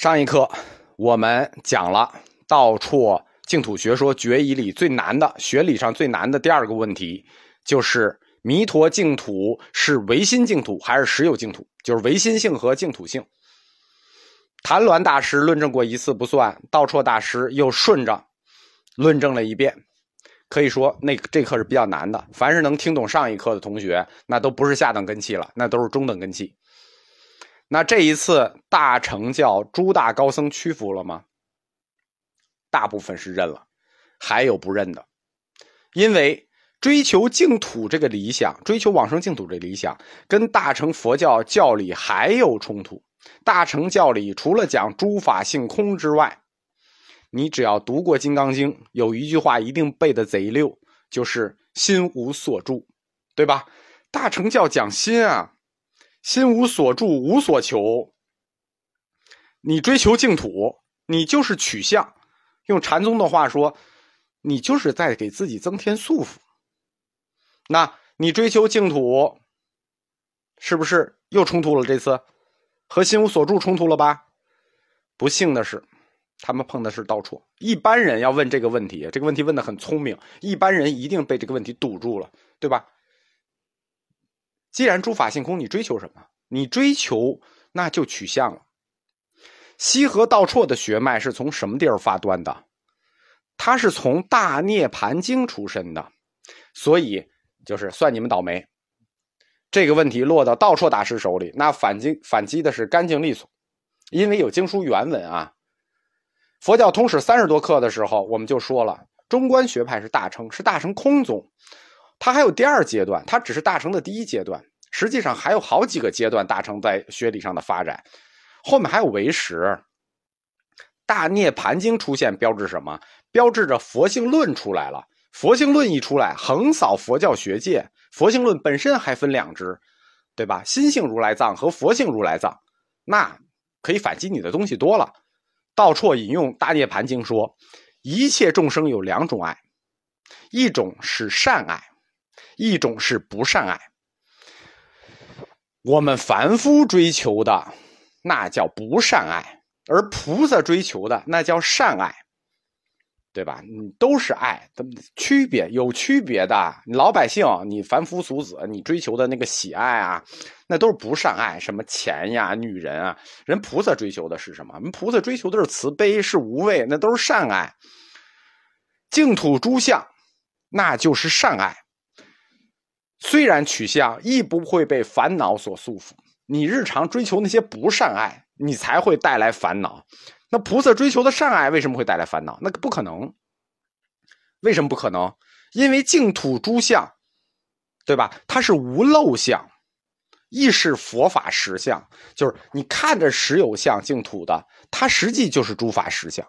上一课我们讲了道绰净土学说决疑里最难的学理上最难的第二个问题，就是弥陀净土是唯心净土还是实有净土？就是唯心性和净土性。谭鸾大师论证过一次不算，道绰大师又顺着论证了一遍。可以说，那这课是比较难的。凡是能听懂上一课的同学，那都不是下等根器了，那都是中等根器。那这一次大乘教诸大高僧屈服了吗？大部分是认了，还有不认的。因为追求净土这个理想，追求往生净土这理想，跟大乘佛教教理还有冲突。大乘教理除了讲诸法性空之外，你只要读过《金刚经》，有一句话一定背的贼溜，就是“心无所住”，对吧？大乘教讲心啊。心无所住，无所求。你追求净土，你就是取向。用禅宗的话说，你就是在给自己增添束缚。那你追求净土，是不是又冲突了？这次和心无所住冲突了吧？不幸的是，他们碰的是道绰。一般人要问这个问题，这个问题问的很聪明，一般人一定被这个问题堵住了，对吧？既然诸法性空，你追求什么？你追求那就取向了。西河道绰的学脉是从什么地儿发端的？他是从《大涅盘经》出身的，所以就是算你们倒霉。这个问题落到道绰大师手里，那反击反击的是干净利索，因为有经书原文啊。佛教通史三十多课的时候，我们就说了，中观学派是大乘，是大乘空宗。它还有第二阶段，它只是大乘的第一阶段，实际上还有好几个阶段大乘在学理上的发展，后面还有唯识。大涅盘经出现标志什么？标志着佛性论出来了。佛性论一出来，横扫佛教学界。佛性论本身还分两支，对吧？心性如来藏和佛性如来藏，那可以反击你的东西多了。道绰引用大涅盘经说，一切众生有两种爱，一种是善爱。一种是不善爱，我们凡夫追求的那叫不善爱，而菩萨追求的那叫善爱，对吧？你都是爱，怎么区别有区别的。老百姓，你凡夫俗子，你追求的那个喜爱啊，那都是不善爱，什么钱呀、女人啊。人菩萨追求的是什么？菩萨追求的是慈悲，是无畏，那都是善爱。净土诸相，那就是善爱。虽然取向亦不会被烦恼所束缚，你日常追求那些不善爱，你才会带来烦恼。那菩萨追求的善爱为什么会带来烦恼？那不可能。为什么不可能？因为净土诸相，对吧？它是无漏相，亦是佛法实相。就是你看着实有相，净土的，它实际就是诸法实相。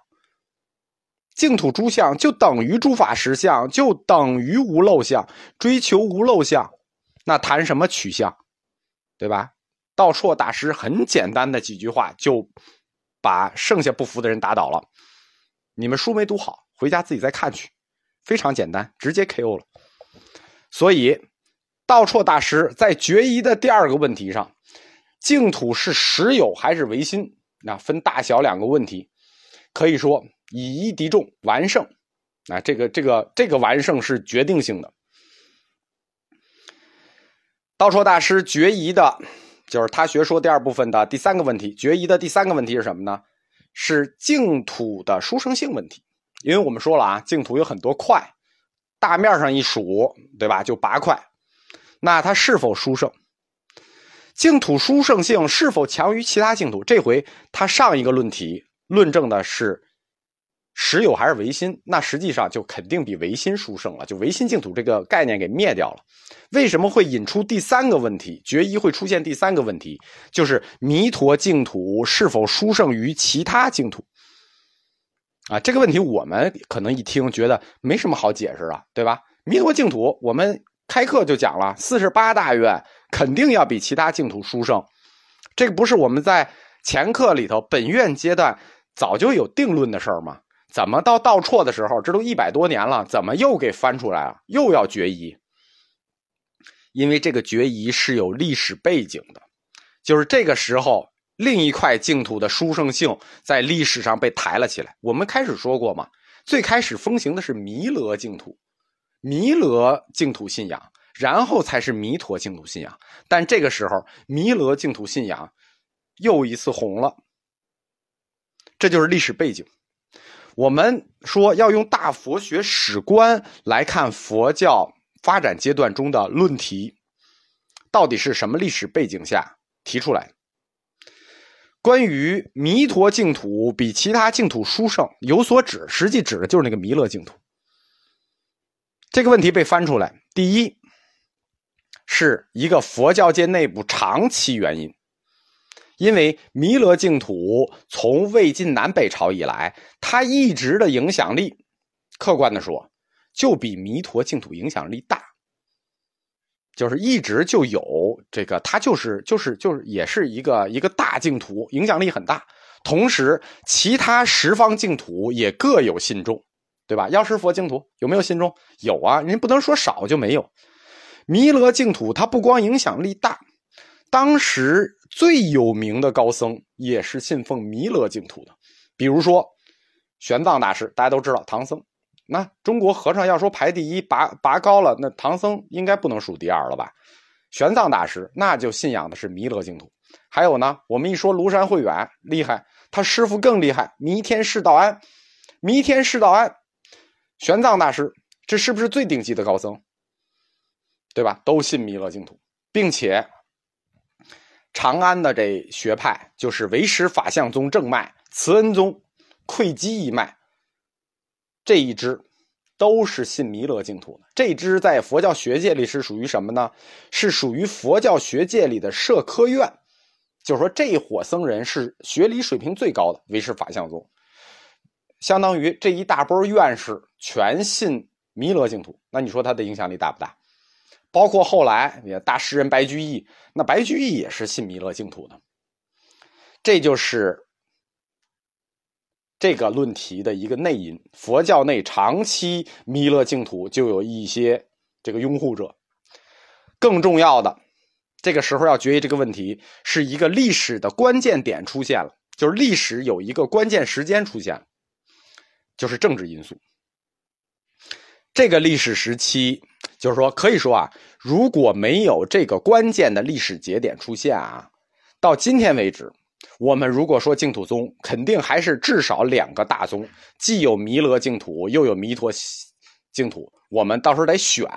净土诸相就等于诸法实相，就等于无漏相。追求无漏相，那谈什么取向，对吧？道绰大师很简单的几句话，就把剩下不服的人打倒了。你们书没读好，回家自己再看去。非常简单，直接 KO 了。所以，道绰大师在决疑的第二个问题上，净土是实有还是唯心？那分大小两个问题，可以说。以一敌众，完胜，啊，这个这个这个完胜是决定性的。道绰大师决疑的，就是他学说第二部分的第三个问题。决疑的第三个问题是什么呢？是净土的殊胜性问题。因为我们说了啊，净土有很多块，大面上一数，对吧？就八块，那它是否殊胜？净土殊胜性是否强于其他净土？这回他上一个论题论证的是。实有还是唯心？那实际上就肯定比唯心殊胜了，就唯心净土这个概念给灭掉了。为什么会引出第三个问题？决一会出现第三个问题，就是弥陀净土是否殊胜于其他净土？啊，这个问题我们可能一听觉得没什么好解释啊，对吧？弥陀净土我们开课就讲了，四十八大愿肯定要比其他净土殊胜，这个不是我们在前课里头本愿阶段早就有定论的事儿吗？怎么到道绰的时候，这都一百多年了，怎么又给翻出来了？又要决疑？因为这个决疑是有历史背景的，就是这个时候另一块净土的殊胜性在历史上被抬了起来。我们开始说过嘛，最开始风行的是弥勒净土，弥勒净土信仰，然后才是弥陀净土信仰。但这个时候，弥勒净土信仰又一次红了，这就是历史背景。我们说要用大佛学史观来看佛教发展阶段中的论题，到底是什么历史背景下提出来？关于弥陀净土比其他净土殊胜有所指，实际指的就是那个弥勒净土。这个问题被翻出来，第一是一个佛教界内部长期原因。因为弥勒净土从魏晋南北朝以来，它一直的影响力，客观的说，就比弥陀净土影响力大。就是一直就有这个，它就是就是就是也是一个一个大净土，影响力很大。同时，其他十方净土也各有信众，对吧？药师佛净土有没有信众？有啊，人不能说少就没有。弥勒净土它不光影响力大。当时最有名的高僧也是信奉弥勒净土的，比如说玄奘大师，大家都知道唐僧。那中国和尚要说排第一拔拔高了，那唐僧应该不能数第二了吧？玄奘大师那就信仰的是弥勒净土。还有呢，我们一说庐山慧远厉害，他师傅更厉害，弥天释道安，弥天释道安，玄奘大师这是不是最顶级的高僧？对吧？都信弥勒净土，并且。长安的这学派就是唯识法相宗正脉、慈恩宗、窥基一脉，这一支都是信弥勒净土的。这支在佛教学界里是属于什么呢？是属于佛教学界里的社科院，就是说这伙僧人是学理水平最高的唯识法相宗，相当于这一大波院士全信弥勒净土。那你说他的影响力大不大？包括后来，也大诗人白居易，那白居易也是信弥勒净土的。这就是这个论题的一个内因。佛教内长期弥勒净土就有一些这个拥护者。更重要的，这个时候要决议这个问题，是一个历史的关键点出现了，就是历史有一个关键时间出现了，就是政治因素。这个历史时期。就是说，可以说啊，如果没有这个关键的历史节点出现啊，到今天为止，我们如果说净土宗，肯定还是至少两个大宗，既有弥勒净土，又有弥陀净土。我们到时候得选，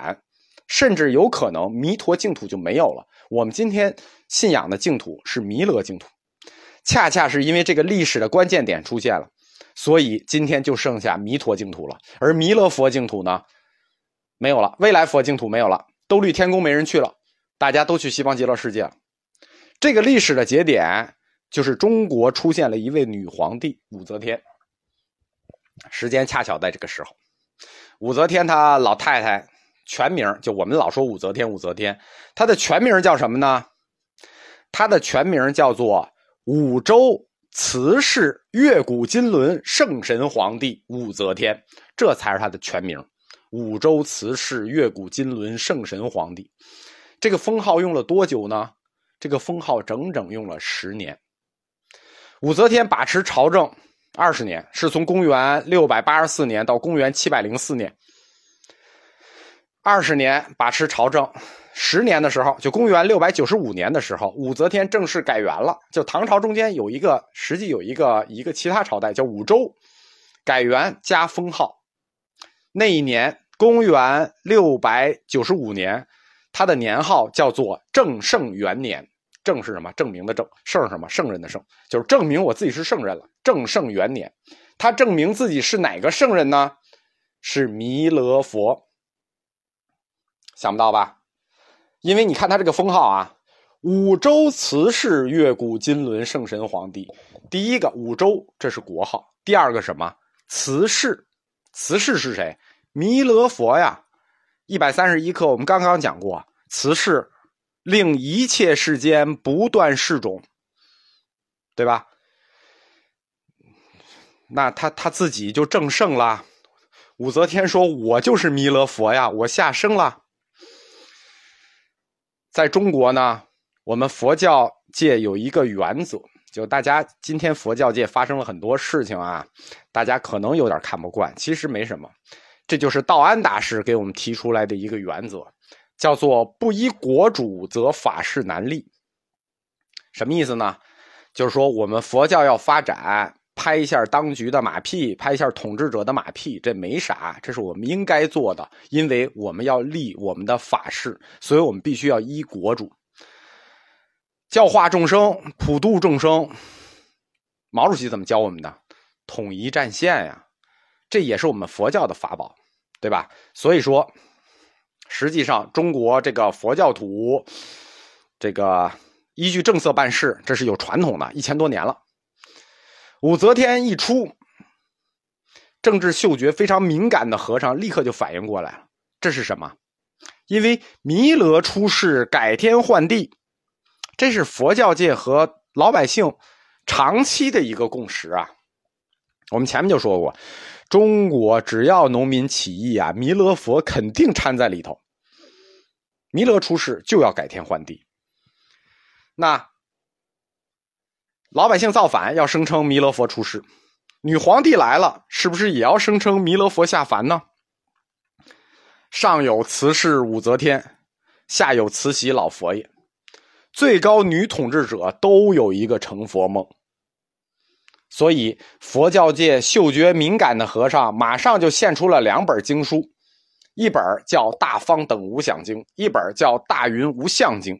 甚至有可能弥陀净土就没有了。我们今天信仰的净土是弥勒净土，恰恰是因为这个历史的关键点出现了，所以今天就剩下弥陀净土了。而弥勒佛净土呢？没有了，未来佛净土没有了，兜率天宫没人去了，大家都去西方极乐世界了。这个历史的节点就是中国出现了一位女皇帝武则天，时间恰巧在这个时候。武则天她老太太全名就我们老说武则天，武则天她的全名叫什么呢？她的全名叫做武周慈氏月古金轮圣神皇帝武则天，这才是她的全名。五州慈氏月古金轮圣神皇帝，这个封号用了多久呢？这个封号整整用了十年。武则天把持朝政二十年，是从公元六百八十四年到公元七百零四年，二十年把持朝政。十年的时候，就公元六百九十五年的时候，武则天正式改元了。就唐朝中间有一个，实际有一个一个其他朝代叫武周，改元加封号，那一年。公元六百九十五年，他的年号叫做正圣元年。正是什么？证明的正。圣什么？圣人的圣，就是证明我自己是圣人了。正圣元年，他证明自己是哪个圣人呢？是弥勒佛。想不到吧？因为你看他这个封号啊，五州慈氏月古金轮圣神皇帝。第一个五州，这是国号。第二个什么？慈氏，慈氏是谁？弥勒佛呀，一百三十一课，我们刚刚讲过，此事令一切世间不断示种，对吧？那他他自己就正圣了。武则天说：“我就是弥勒佛呀，我下生了。”在中国呢，我们佛教界有一个原则，就大家今天佛教界发生了很多事情啊，大家可能有点看不惯，其实没什么。这就是道安大师给我们提出来的一个原则，叫做“不依国主，则法事难立”。什么意思呢？就是说我们佛教要发展，拍一下当局的马屁，拍一下统治者的马屁，这没啥，这是我们应该做的，因为我们要立我们的法事，所以我们必须要依国主。教化众生，普度众生。毛主席怎么教我们的？统一战线呀，这也是我们佛教的法宝，对吧？所以说，实际上中国这个佛教徒，这个依据政策办事，这是有传统的，一千多年了。武则天一出，政治嗅觉非常敏感的和尚立刻就反应过来了，这是什么？因为弥勒出世，改天换地。这是佛教界和老百姓长期的一个共识啊！我们前面就说过，中国只要农民起义啊，弥勒佛肯定掺在里头。弥勒出世就要改天换地，那老百姓造反要声称弥勒佛出世，女皇帝来了是不是也要声称弥勒佛下凡呢？上有慈氏武则天，下有慈禧老佛爷。最高女统治者都有一个成佛梦，所以佛教界嗅觉敏感的和尚马上就献出了两本经书，一本叫《大方等无想经》，一本叫《大云无相经》。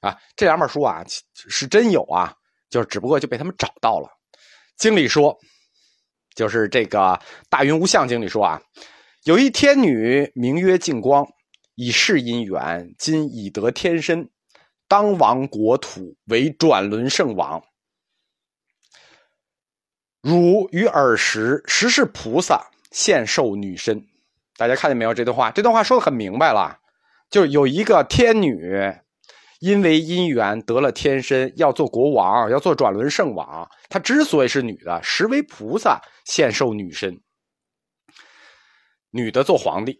啊，这两本书啊是真有啊，就是只不过就被他们找到了。经里说，就是这个《大云无相经》里说啊，有一天女名曰净光，以是因缘，今已得天身。当亡国土为转轮圣王，汝于尔时时是菩萨现受女身。大家看见没有？这段话，这段话说的很明白了，就有一个天女，因为姻缘得了天身，要做国王，要做转轮圣王。她之所以是女的，实为菩萨现受女身。女的做皇帝，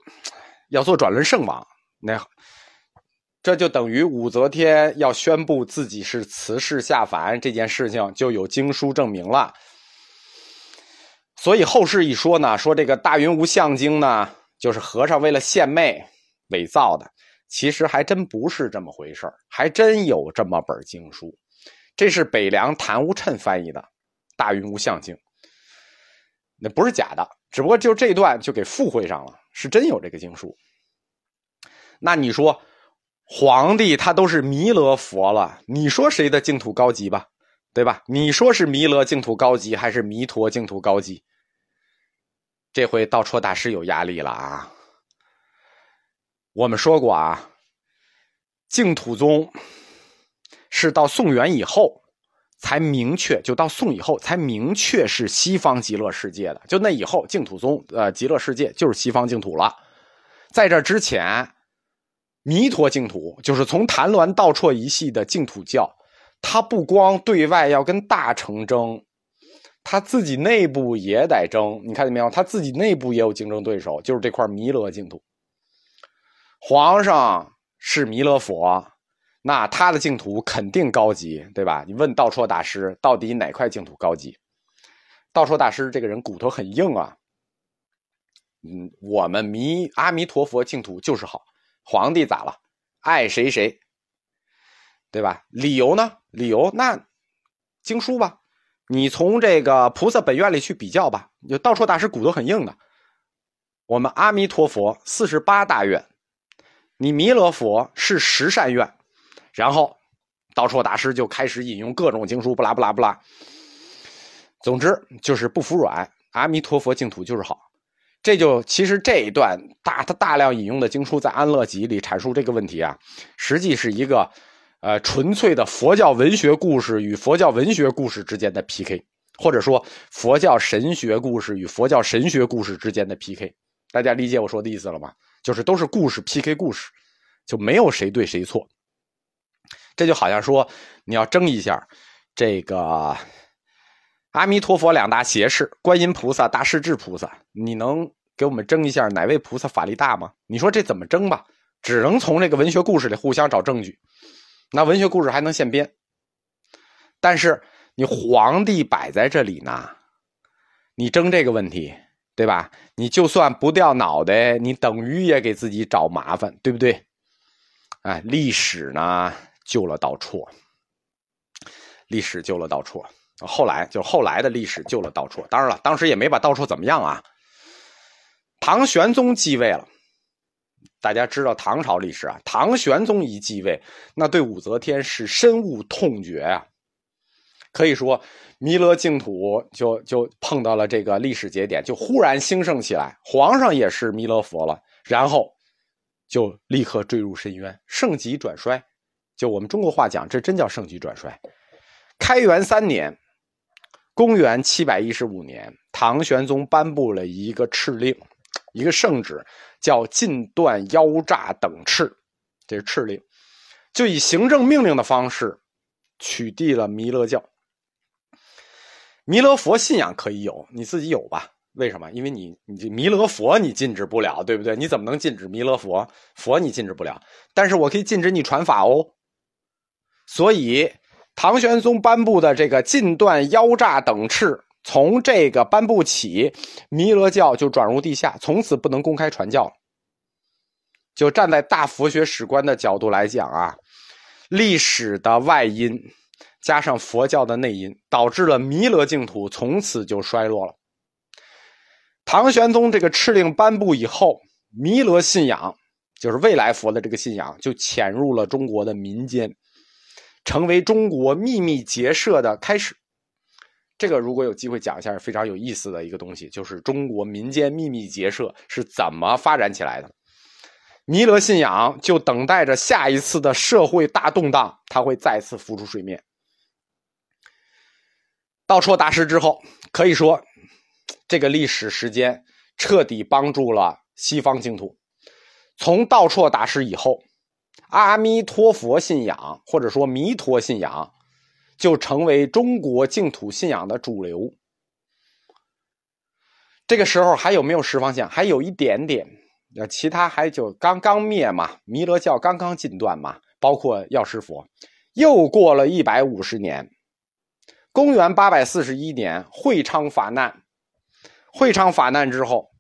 要做转轮圣王，那。这就等于武则天要宣布自己是慈氏下凡这件事情，就有经书证明了。所以后世一说呢，说这个《大云无相经》呢，就是和尚为了献媚伪造的。其实还真不是这么回事还真有这么本经书。这是北凉谭无琛翻译的《大云无相经》，那不是假的，只不过就这段就给附会上了，是真有这个经书。那你说？皇帝他都是弥勒佛了，你说谁的净土高级吧，对吧？你说是弥勒净土高级还是弥陀净土高级？这回道绰大师有压力了啊！我们说过啊，净土宗是到宋元以后才明确，就到宋以后才明确是西方极乐世界的，就那以后净土宗呃极乐世界就是西方净土了，在这之前。弥陀净土就是从谭鸾道绰一系的净土教，它不光对外要跟大乘争，他自己内部也得争。你看见没有？他自己内部也有竞争对手，就是这块弥勒净土。皇上是弥勒佛，那他的净土肯定高级，对吧？你问道绰大师，到底哪块净土高级？道绰大师这个人骨头很硬啊。嗯，我们弥阿弥陀佛净土就是好。皇帝咋了？爱谁谁，对吧？理由呢？理由那经书吧，你从这个菩萨本愿里去比较吧。就道绰大师骨头很硬的，我们阿弥陀佛四十八大愿，你弥勒佛是十善愿，然后道绰大师就开始引用各种经书，不拉不拉不拉。总之就是不服软，阿弥陀佛净土就是好。这就其实这一段大他大量引用的经书在《安乐集》里阐述这个问题啊，实际是一个呃纯粹的佛教文学故事与佛教文学故事之间的 PK，或者说佛教神学故事与佛教神学故事之间的 PK。大家理解我说的意思了吗？就是都是故事 PK 故事，就没有谁对谁错。这就好像说你要争一下这个。阿弥陀佛，两大邪士，观音菩萨、大势至菩萨，你能给我们争一下哪位菩萨法力大吗？你说这怎么争吧？只能从这个文学故事里互相找证据。那文学故事还能现编，但是你皇帝摆在这里呢，你争这个问题，对吧？你就算不掉脑袋，你等于也给自己找麻烦，对不对？哎，历史呢救了道绰，历史救了道绰。后来就后来的历史救了道绰，当然了，当时也没把道绰怎么样啊。唐玄宗继位了，大家知道唐朝历史啊。唐玄宗一继位，那对武则天是深恶痛绝啊。可以说，弥勒净土就就碰到了这个历史节点，就忽然兴盛起来。皇上也是弥勒佛了，然后就立刻坠入深渊，盛极转衰。就我们中国话讲，这真叫盛极转衰。开元三年，公元七百一十五年，唐玄宗颁布了一个敕令。一个圣旨叫禁断妖诈等敕，这是敕令，就以行政命令的方式取缔了弥勒教。弥勒佛信仰可以有，你自己有吧？为什么？因为你你弥勒佛你禁止不了，对不对？你怎么能禁止弥勒佛？佛你禁止不了，但是我可以禁止你传法哦。所以唐玄宗颁布的这个禁断妖诈等敕。从这个颁布起，弥勒教就转入地下，从此不能公开传教。就站在大佛学史观的角度来讲啊，历史的外因加上佛教的内因，导致了弥勒净土从此就衰落了。唐玄宗这个敕令颁布以后，弥勒信仰就是未来佛的这个信仰，就潜入了中国的民间，成为中国秘密结社的开始。这个如果有机会讲一下，非常有意思的一个东西，就是中国民间秘密结社是怎么发展起来的。弥勒信仰就等待着下一次的社会大动荡，它会再次浮出水面。道绰大师之后，可以说这个历史时间彻底帮助了西方净土。从道绰大师以后，阿弥陀佛信仰或者说弥陀信仰。就成为中国净土信仰的主流。这个时候还有没有十方像？还有一点点。呃其他还就刚刚灭嘛，弥勒教刚刚尽断嘛，包括药师佛。又过了一百五十年，公元八百四十一年，会昌法难。会昌法难之后，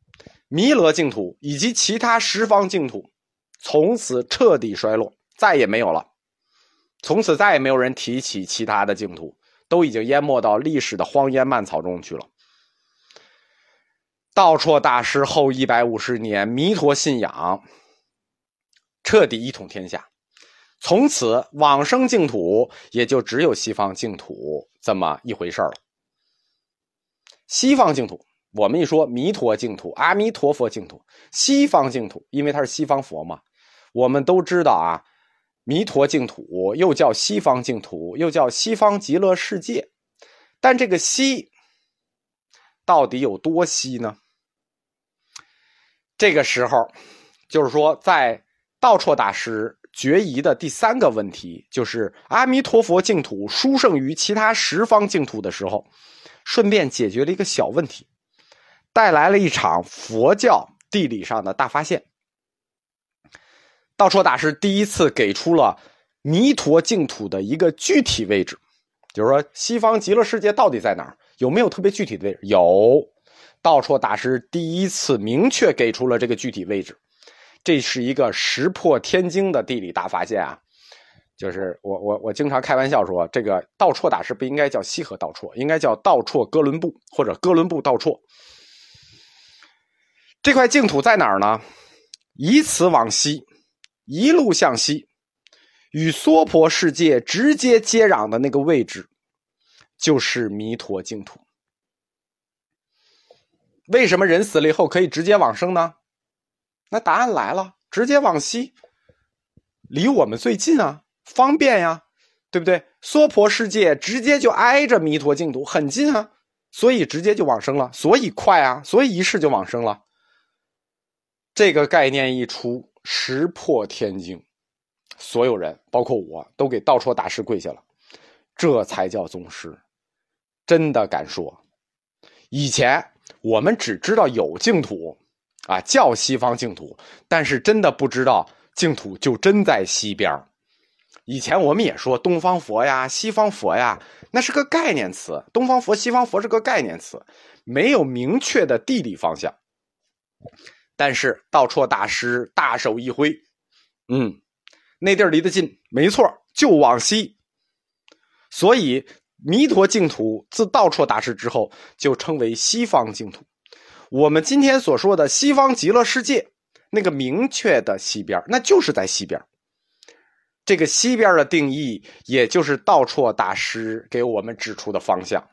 弥勒净土以及其他十方净土从此彻底衰落，再也没有了。从此再也没有人提起其他的净土，都已经淹没到历史的荒烟蔓草中去了。道绰大师后一百五十年，弥陀信仰彻底一统天下，从此往生净土也就只有西方净土这么一回事了。西方净土，我们一说弥陀净土、阿弥陀佛净土，西方净土，因为它是西方佛嘛，我们都知道啊。弥陀净土又叫西方净土，又叫西方极乐世界，但这个“西”到底有多西呢？这个时候，就是说，在道绰大师决疑的第三个问题，就是阿弥陀佛净土殊胜于其他十方净土的时候，顺便解决了一个小问题，带来了一场佛教地理上的大发现。道绰大师第一次给出了弥陀净土的一个具体位置，就是说西方极乐世界到底在哪儿？有没有特别具体的位置？有，道绰大师第一次明确给出了这个具体位置，这是一个石破天惊的地理大发现啊！就是我我我经常开玩笑说，这个道绰大师不应该叫西河道绰，应该叫道绰哥伦布或者哥伦布道绰。这块净土在哪儿呢？以此往西。一路向西，与娑婆世界直接接壤的那个位置，就是弥陀净土。为什么人死了以后可以直接往生呢？那答案来了，直接往西，离我们最近啊，方便呀，对不对？娑婆世界直接就挨着弥陀净土，很近啊，所以直接就往生了，所以快啊，所以一世就往生了。这个概念一出。石破天惊，所有人，包括我都给道绰大师跪下了，这才叫宗师，真的敢说。以前我们只知道有净土，啊，叫西方净土，但是真的不知道净土就真在西边以前我们也说东方佛呀、西方佛呀，那是个概念词。东方佛、西方佛是个概念词，没有明确的地理方向。但是道绰大师大手一挥，嗯，那地儿离得近，没错，就往西。所以弥陀净土自道绰大师之后，就称为西方净土。我们今天所说的西方极乐世界，那个明确的西边，那就是在西边。这个西边的定义，也就是道绰大师给我们指出的方向。